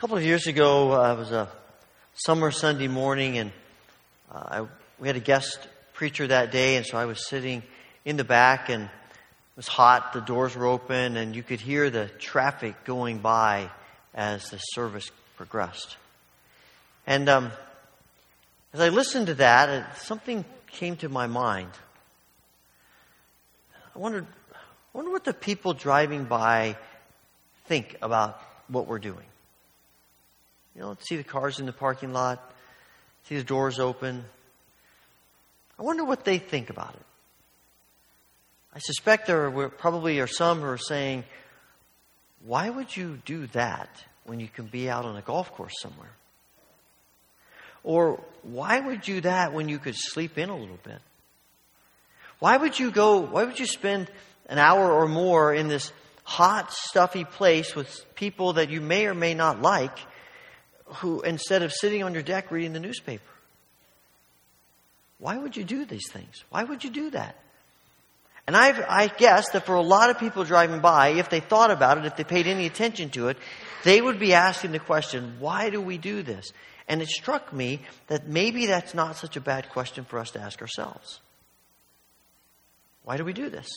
A couple of years ago, uh, it was a summer Sunday morning, and uh, I, we had a guest preacher that day, and so I was sitting in the back, and it was hot. The doors were open, and you could hear the traffic going by as the service progressed. And um, as I listened to that, it, something came to my mind. I wondered, I wonder what the people driving by think about what we're doing. You know, see the cars in the parking lot, see the doors open. I wonder what they think about it. I suspect there are, probably are some who are saying, why would you do that when you can be out on a golf course somewhere? Or why would you do that when you could sleep in a little bit? Why would you go, why would you spend an hour or more in this hot, stuffy place with people that you may or may not like who, instead of sitting on your deck reading the newspaper. Why would you do these things? Why would you do that? And I've, I guess that for a lot of people driving by, if they thought about it, if they paid any attention to it, they would be asking the question, why do we do this? And it struck me that maybe that's not such a bad question for us to ask ourselves. Why do we do this?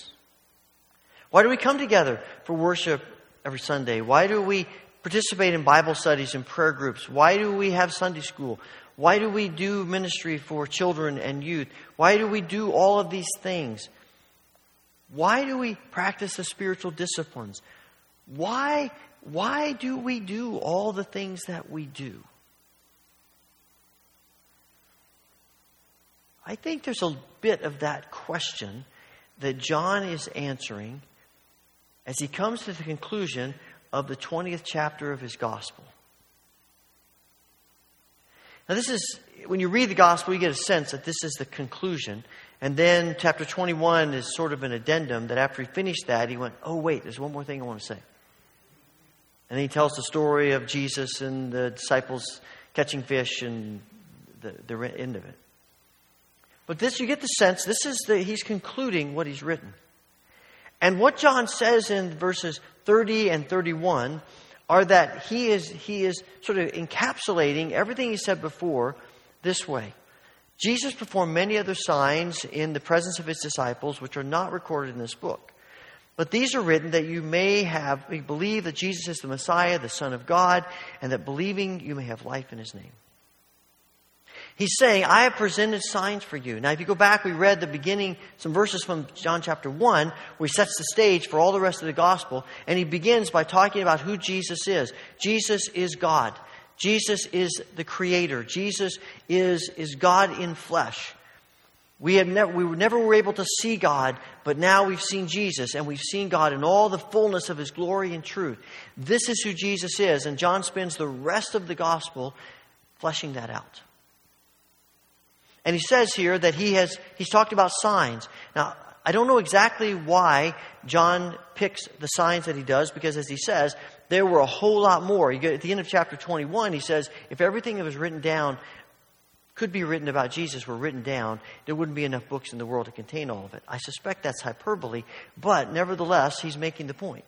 Why do we come together for worship every Sunday? Why do we participate in Bible studies and prayer groups? Why do we have Sunday school? Why do we do ministry for children and youth? Why do we do all of these things? Why do we practice the spiritual disciplines? Why, why do we do all the things that we do? I think there's a bit of that question that John is answering as he comes to the conclusion of the 20th chapter of his gospel. Now, this is, when you read the gospel, you get a sense that this is the conclusion. And then chapter 21 is sort of an addendum that after he finished that, he went, Oh, wait, there's one more thing I want to say. And then he tells the story of Jesus and the disciples catching fish and the, the end of it. But this, you get the sense, this is the, he's concluding what he's written. And what John says in verses 30 and 31 are that he is, he is sort of encapsulating everything he said before this way. Jesus performed many other signs in the presence of his disciples, which are not recorded in this book. But these are written that you may have believe that Jesus is the Messiah, the Son of God, and that believing you may have life in his name. He's saying, I have presented signs for you. Now, if you go back, we read the beginning, some verses from John chapter 1, where he sets the stage for all the rest of the gospel, and he begins by talking about who Jesus is. Jesus is God. Jesus is the Creator. Jesus is, is God in flesh. We, have never, we never were able to see God, but now we've seen Jesus, and we've seen God in all the fullness of His glory and truth. This is who Jesus is, and John spends the rest of the gospel fleshing that out. And he says here that he has, he's talked about signs. Now, I don't know exactly why John picks the signs that he does, because as he says, there were a whole lot more. at the end of chapter 21, he says, if everything that was written down could be written about Jesus were written down, there wouldn't be enough books in the world to contain all of it. I suspect that's hyperbole, but nevertheless, he's making the point.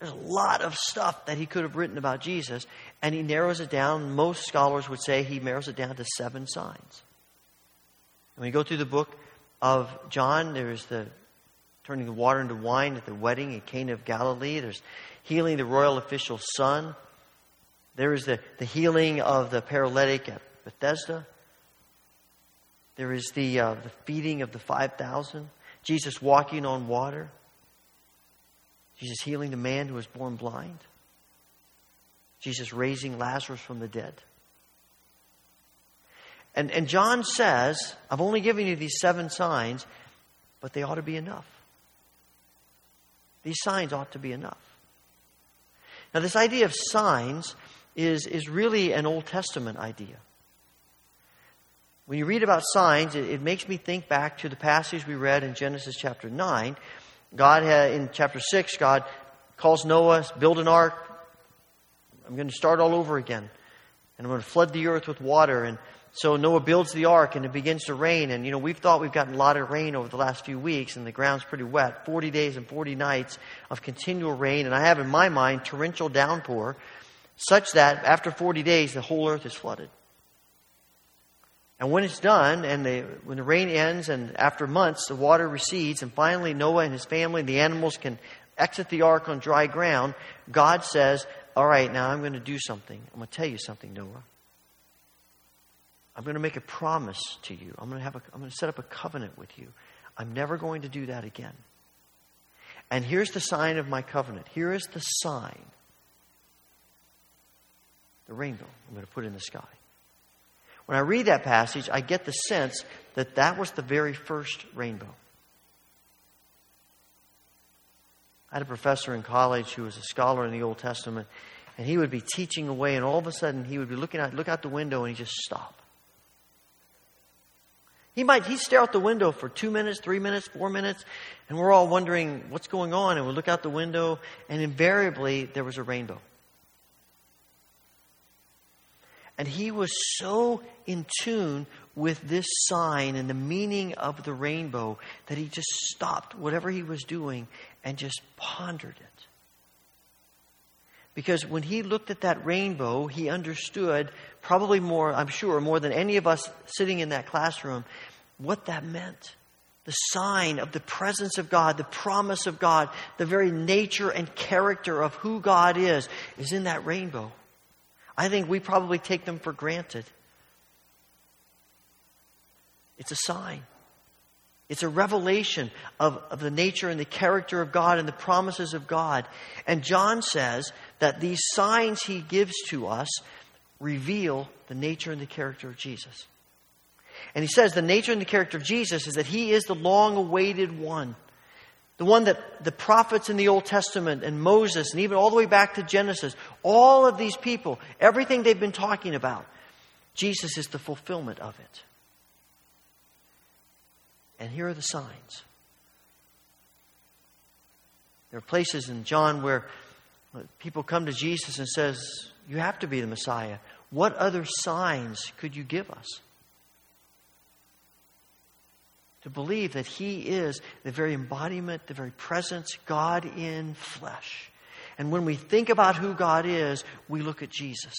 There's a lot of stuff that he could have written about Jesus, and he narrows it down. Most scholars would say he narrows it down to seven signs. And when you go through the book of John, there's the turning the water into wine at the wedding at Cana of Galilee. There's healing the royal official's son. There is the, the healing of the paralytic at Bethesda. There is the, uh, the feeding of the 5,000. Jesus walking on water. Jesus healing the man who was born blind. Jesus raising Lazarus from the dead. And, and John says, I've only given you these seven signs, but they ought to be enough. These signs ought to be enough. Now, this idea of signs is, is really an Old Testament idea. When you read about signs, it, it makes me think back to the passage we read in Genesis chapter 9, God, had, in chapter 6, God calls Noah, build an ark. I'm going to start all over again. And I'm going to flood the earth with water. And so Noah builds the ark and it begins to rain. And, you know, we've thought we've gotten a lot of rain over the last few weeks and the ground's pretty wet. 40 days and 40 nights of continual rain. And I have in my mind torrential downpour. such that after 40 days, the whole earth is flooded. And when it's done, and the, when the rain ends, and after months, the water recedes, and finally Noah and his family and the animals can exit the ark on dry ground, God says, All right, now I'm going to do something. I'm going to tell you something, Noah. I'm going to make a promise to you. I'm going to, have a, I'm going to set up a covenant with you. I'm never going to do that again. And here's the sign of my covenant. Here is the sign the rainbow I'm going to put in the sky. When I read that passage, I get the sense that that was the very first rainbow. I had a professor in college who was a scholar in the Old Testament, and he would be teaching away, and all of a sudden he would be looking out, look out the window, and he just stop. He might he'd stare out the window for two minutes, three minutes, four minutes, and we're all wondering what's going on, and we look out the window, and invariably there was a rainbow. And he was so in tune with this sign and the meaning of the rainbow that he just stopped whatever he was doing and just pondered it. Because when he looked at that rainbow, he understood, probably more, I'm sure, more than any of us sitting in that classroom, what that meant. The sign of the presence of God, the promise of God, the very nature and character of who God is, is in that rainbow. I think we probably take them for granted. It's a sign. It's a revelation of, of the nature and the character of God and the promises of God. And John says that these signs he gives to us reveal the nature and the character of Jesus. And he says the nature and the character of Jesus is that he is the long awaited one. The one that the prophets in the Old Testament and Moses and even all the way back to Genesis, all of these people, everything they've been talking about, Jesus is the fulfillment of it. And here are the signs. There are places in John where people come to Jesus and says, "You have to be the Messiah. What other signs could you give us?" To believe that He is the very embodiment, the very presence, God in flesh. And when we think about who God is, we look at Jesus.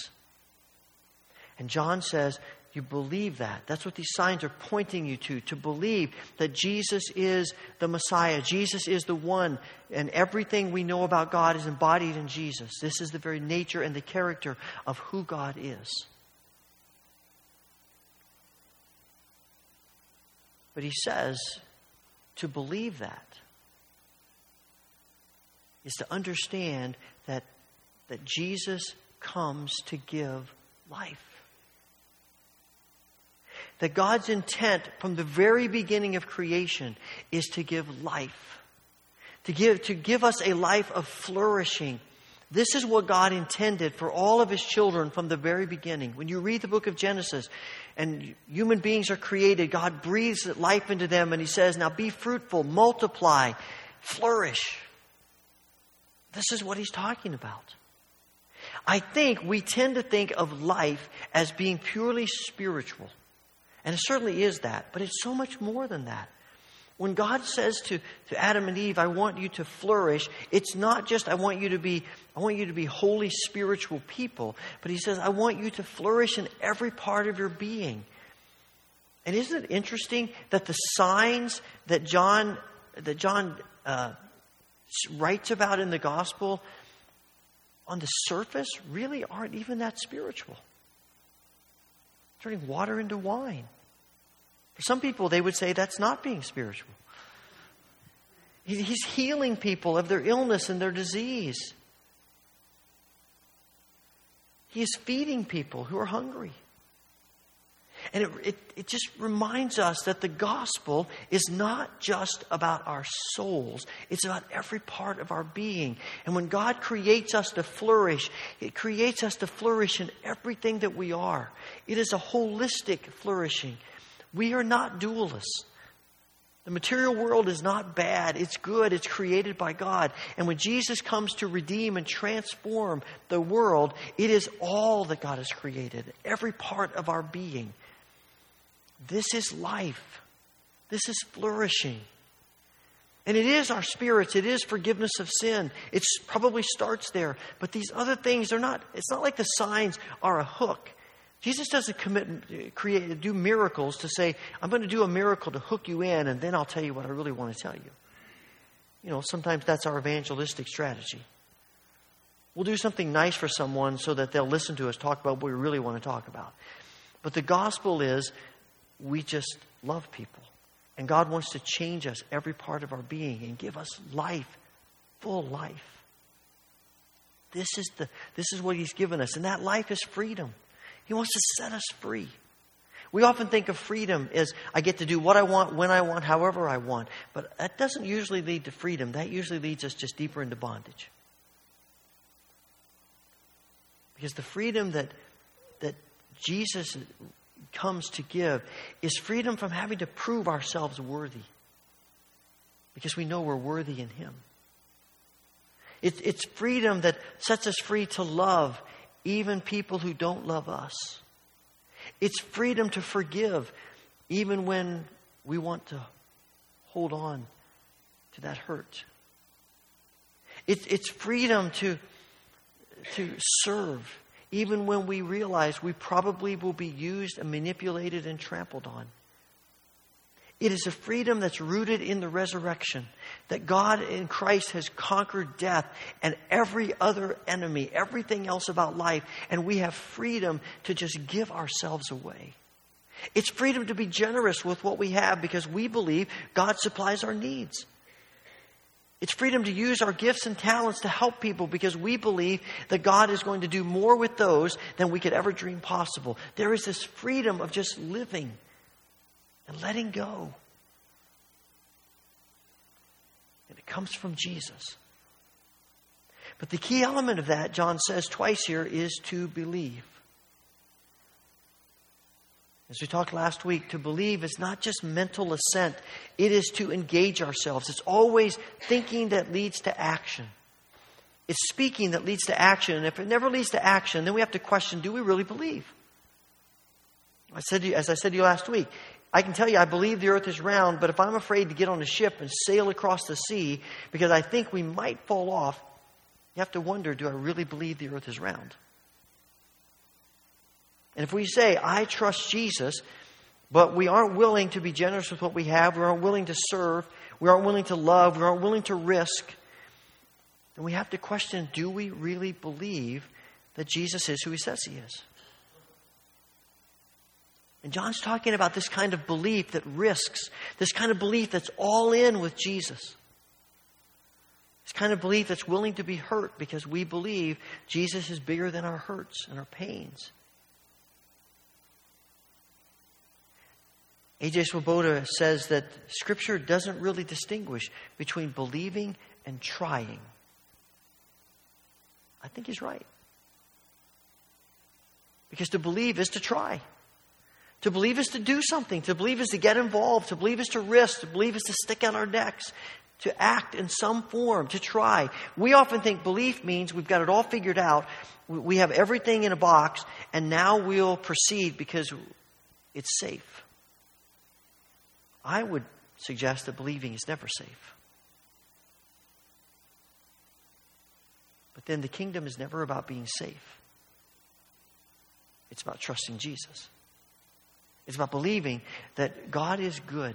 And John says, You believe that. That's what these signs are pointing you to, to believe that Jesus is the Messiah. Jesus is the one, and everything we know about God is embodied in Jesus. This is the very nature and the character of who God is. But he says to believe that is to understand that, that Jesus comes to give life. That God's intent from the very beginning of creation is to give life, to give, to give us a life of flourishing. This is what God intended for all of His children from the very beginning. When you read the book of Genesis, and human beings are created. God breathes life into them and He says, Now be fruitful, multiply, flourish. This is what He's talking about. I think we tend to think of life as being purely spiritual. And it certainly is that, but it's so much more than that. When God says to, to Adam and Eve, I want you to flourish, it's not just I want you to be I want you to be holy spiritual people, but he says, I want you to flourish in every part of your being. And isn't it interesting that the signs that John that John uh, writes about in the gospel on the surface really aren't even that spiritual? Turning water into wine. For some people, they would say that's not being spiritual. He's healing people of their illness and their disease. He is feeding people who are hungry. And it, it, it, just reminds us that the gospel is not just about our souls, it's about every part of our being. And when God creates us to flourish, it creates us to flourish in everything that we are. It is a holistic flourishing. We are not dualists. The material world is not bad. It's good. It's created by God. And when Jesus comes to redeem and transform the world, it is all that God has created, every part of our being. This is life. This is flourishing. And it is our spirits, it is forgiveness of sin. It probably starts there. But these other things, they're not, it's not like the signs are a hook. Jesus doesn't commit, create, do miracles to say, I'm going to do a miracle to hook you in, and then I'll tell you what I really want to tell you. You know, sometimes that's our evangelistic strategy. We'll do something nice for someone so that they'll listen to us talk about what we really want to talk about. But the gospel is we just love people. And God wants to change us, every part of our being, and give us life, full life. This is, the, this is what He's given us. And that life is freedom. He wants to set us free. We often think of freedom as I get to do what I want, when I want, however I want. But that doesn't usually lead to freedom. That usually leads us just deeper into bondage. Because the freedom that, that Jesus comes to give is freedom from having to prove ourselves worthy. Because we know we're worthy in Him. It's, it's freedom that sets us free to love even people who don't love us. It's freedom to forgive even when we want to hold on to that hurt. It's, it's freedom to, to serve even when we realize we probably will be used and manipulated and trampled on. It is a freedom that's rooted in the resurrection, that God in Christ has conquered death and every other enemy, everything else about life, and we have freedom to just give ourselves away. It's freedom to be generous with what we have because we believe God supplies our needs. It's freedom to use our gifts and talents to help people because we believe that God is going to do more with those than we could ever dream possible. There is this freedom of just living and letting go. And it comes from Jesus. But the key element of that, John says twice here, is to believe. As we talked last week, to believe is not just mental assent, it is to engage ourselves. It's always thinking that leads to action. It's speaking that leads to action. And if it never leads to action, then we have to question do we really believe? I said you, as I said to you last week, I can tell you I believe the earth is round, but if I'm afraid to get on a ship and sail across the sea because I think we might fall off, you have to wonder do I really believe the earth is round? And if we say, I trust Jesus, but we aren't willing to be generous with what we have, we aren't willing to serve, we aren't willing to love, we aren't willing to risk, then we have to question do we really believe that Jesus is who he says he is? And John's talking about this kind of belief that risks, this kind of belief that's all in with Jesus. This kind of belief that's willing to be hurt because we believe Jesus is bigger than our hurts and our pains. A.J. Swoboda says that Scripture doesn't really distinguish between believing and trying. I think he's right. Because to believe is to try. To believe is to do something. To believe is to get involved. To believe is to risk. To believe is to stick out our necks. To act in some form. To try. We often think belief means we've got it all figured out. We have everything in a box, and now we'll proceed because it's safe. I would suggest that believing is never safe. But then the kingdom is never about being safe, it's about trusting Jesus. It's about believing that God is good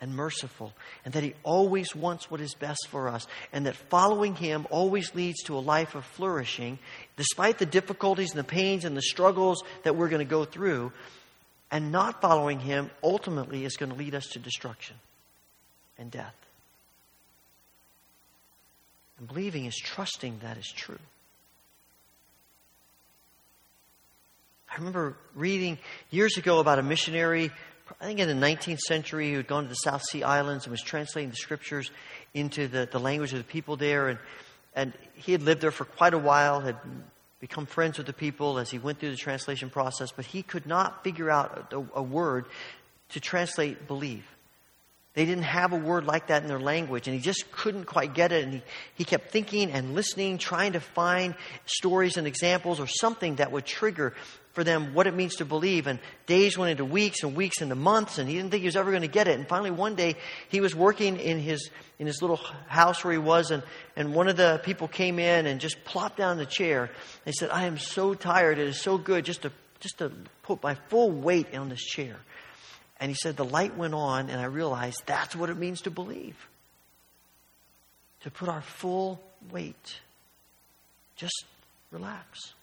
and merciful, and that He always wants what is best for us, and that following Him always leads to a life of flourishing, despite the difficulties and the pains and the struggles that we're going to go through. And not following him ultimately is going to lead us to destruction and death. And believing is trusting that is true. I remember reading years ago about a missionary, I think in the 19th century, who had gone to the South Sea Islands and was translating the scriptures into the, the language of the people there. And, and he had lived there for quite a while, had become friends with the people as he went through the translation process, but he could not figure out a, a word to translate believe. They didn't have a word like that in their language, and he just couldn't quite get it. And he, he kept thinking and listening, trying to find stories and examples or something that would trigger for them what it means to believe. And days went into weeks and weeks into months, and he didn't think he was ever going to get it. And finally, one day, he was working in his, in his little house where he was, and, and one of the people came in and just plopped down the chair. They said, I am so tired. It is so good just to, just to put my full weight on this chair. And he said, The light went on, and I realized that's what it means to believe. To put our full weight. Just relax.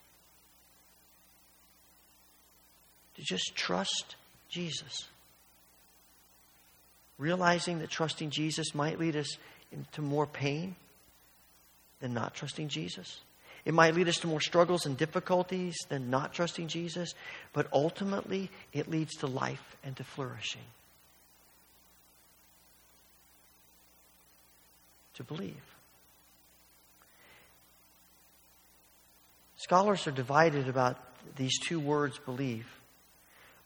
To just trust Jesus. Realizing that trusting Jesus might lead us into more pain than not trusting Jesus. It might lead us to more struggles and difficulties than not trusting Jesus, but ultimately it leads to life and to flourishing. To believe. Scholars are divided about these two words, believe.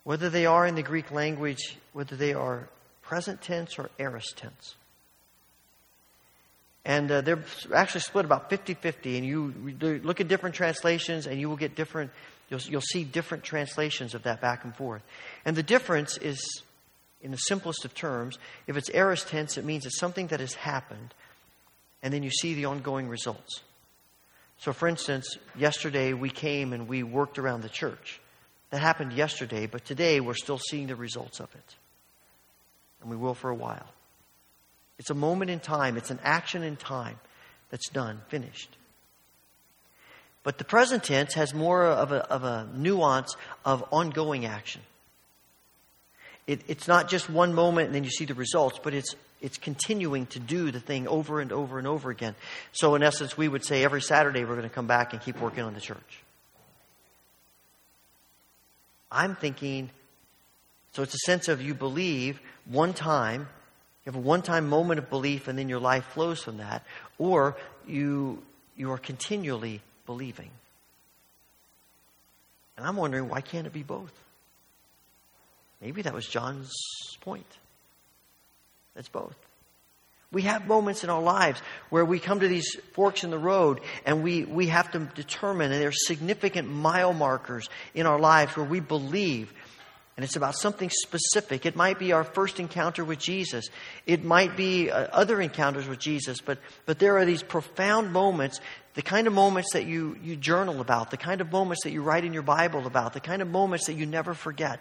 Whether they are in the Greek language, whether they are present tense or aorist tense. And uh, they're actually split about 50 50. And you look at different translations, and you will get different, you'll, you'll see different translations of that back and forth. And the difference is, in the simplest of terms, if it's aorist tense, it means it's something that has happened, and then you see the ongoing results. So, for instance, yesterday we came and we worked around the church. That happened yesterday, but today we're still seeing the results of it. And we will for a while. It's a moment in time, it's an action in time that's done, finished. But the present tense has more of a, of a nuance of ongoing action. It, it's not just one moment and then you see the results, but it's, it's continuing to do the thing over and over and over again. So, in essence, we would say every Saturday we're going to come back and keep working on the church. I'm thinking, so it's a sense of you believe one time you have a one time moment of belief and then your life flows from that, or you, you are continually believing. And I'm wondering, why can't it be both? Maybe that was John's point. It's both. We have moments in our lives where we come to these forks in the road and we, we have to determine, and there are significant mile markers in our lives where we believe and it's about something specific. It might be our first encounter with Jesus. It might be uh, other encounters with Jesus, but, but there are these profound moments, the kind of moments that you, you journal about, the kind of moments that you write in your Bible about, the kind of moments that you never forget.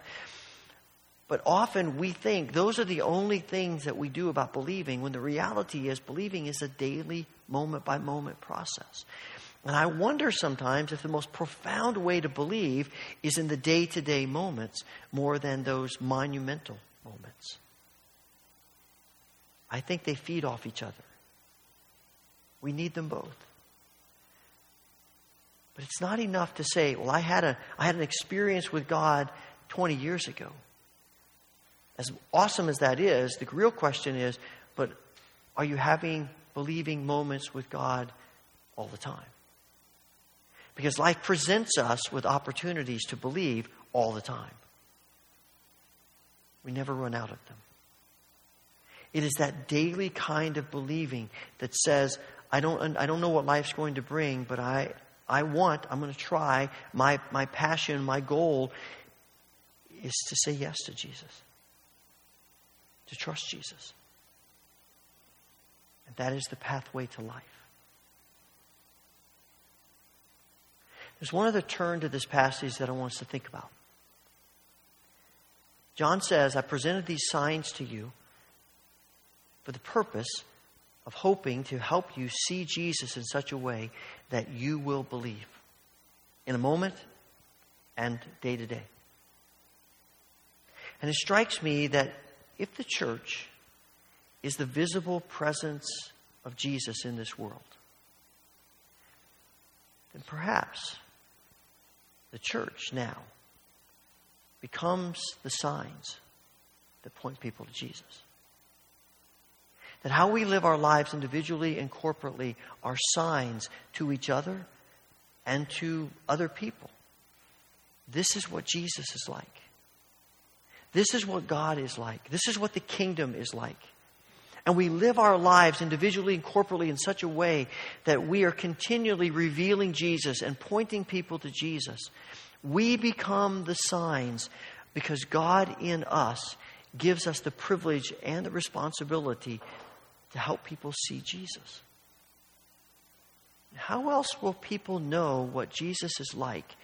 But often we think those are the only things that we do about believing, when the reality is believing is a daily, moment by moment process. And I wonder sometimes if the most profound way to believe is in the day to day moments more than those monumental moments. I think they feed off each other. We need them both. But it's not enough to say, well, I had, a, I had an experience with God 20 years ago. As awesome as that is, the real question is, but are you having believing moments with God all the time? Because life presents us with opportunities to believe all the time. We never run out of them. It is that daily kind of believing that says, I don't, I don't know what life's going to bring, but I, I want, I'm going to try. My, my passion, my goal is to say yes to Jesus, to trust Jesus. And that is the pathway to life. There's one other turn to this passage that I want us to think about. John says, I presented these signs to you for the purpose of hoping to help you see Jesus in such a way that you will believe in a moment and day to day. And it strikes me that if the church is the visible presence of Jesus in this world, then perhaps the church now becomes the signs that point people to Jesus. That how we live our lives individually and corporately are signs to each other and to other people. This is what Jesus is like. This is what God is like. This is what the kingdom is like. And we live our lives individually and corporately in such a way that we are continually revealing Jesus and pointing people to Jesus, we become the signs because God in us gives us the privilege and the responsibility to help people see Jesus. How else will people know what Jesus is like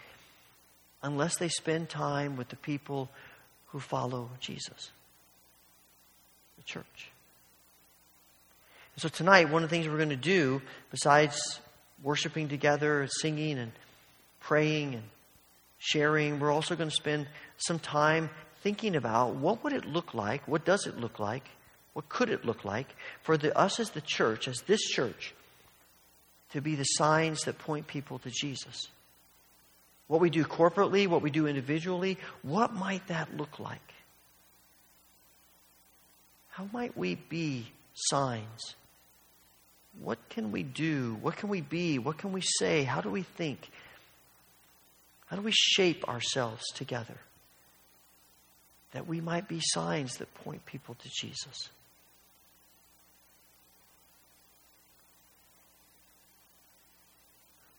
unless they spend time with the people who follow Jesus? The church. So tonight, one of the things we're going to do, besides worshiping together, singing and praying and sharing, we're also going to spend some time thinking about what would it look like, what does it look like, what could it look like for the, us as the church, as this church, to be the signs that point people to Jesus. What we do corporately, what we do individually, what might that look like? How might we be signs? What can we do? What can we be? What can we say? How do we think? How do we shape ourselves together? That we might be signs that point people to Jesus.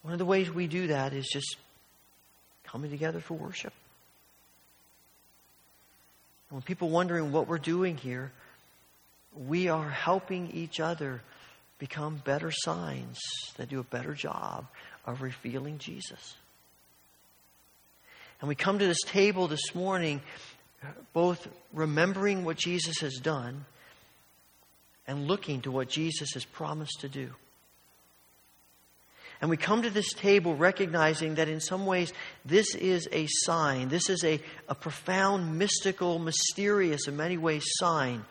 One of the ways we do that is just coming together for worship. When people wondering what we're doing here, we are helping each other become better signs that do a better job of revealing Jesus. And we come to this table this morning both remembering what Jesus has done and looking to what Jesus has promised to do. And we come to this table recognizing that in some ways this is a sign, this is a, a profound, mystical, mysterious, in many ways, sign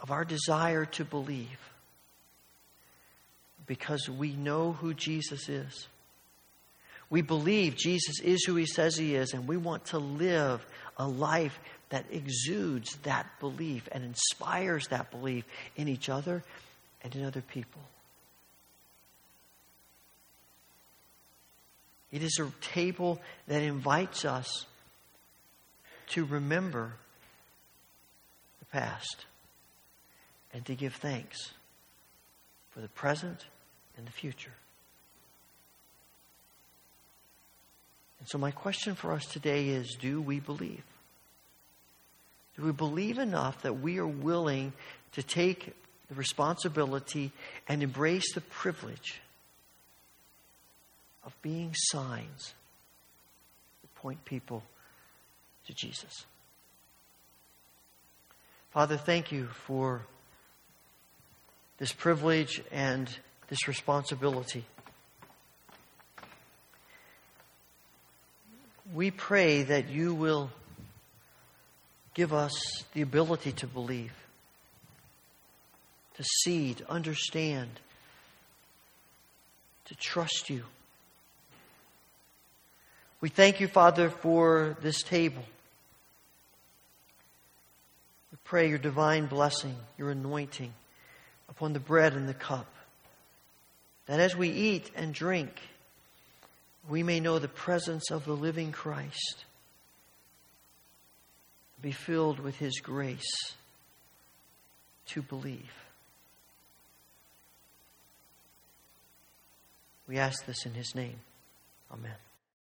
of our desire to believe because we know who Jesus is. We believe Jesus is who he says he is, and we want to live a life that exudes that belief and inspires that belief in each other and in other people. It is a table that invites us to remember the past and to give thanks for the present and the future. And so, my question for us today is do we believe? Do we believe enough that we are willing to take the responsibility and embrace the privilege of being signs that point people to Jesus. Father, thank you for this privilege and this responsibility. We pray that you will give us the ability to believe, to see, to understand, to trust you. We thank you, Father, for this table. We pray your divine blessing, your anointing upon the bread and the cup. That as we eat and drink, we may know the presence of the living Christ, be filled with his grace to believe. We ask this in his name. Amen.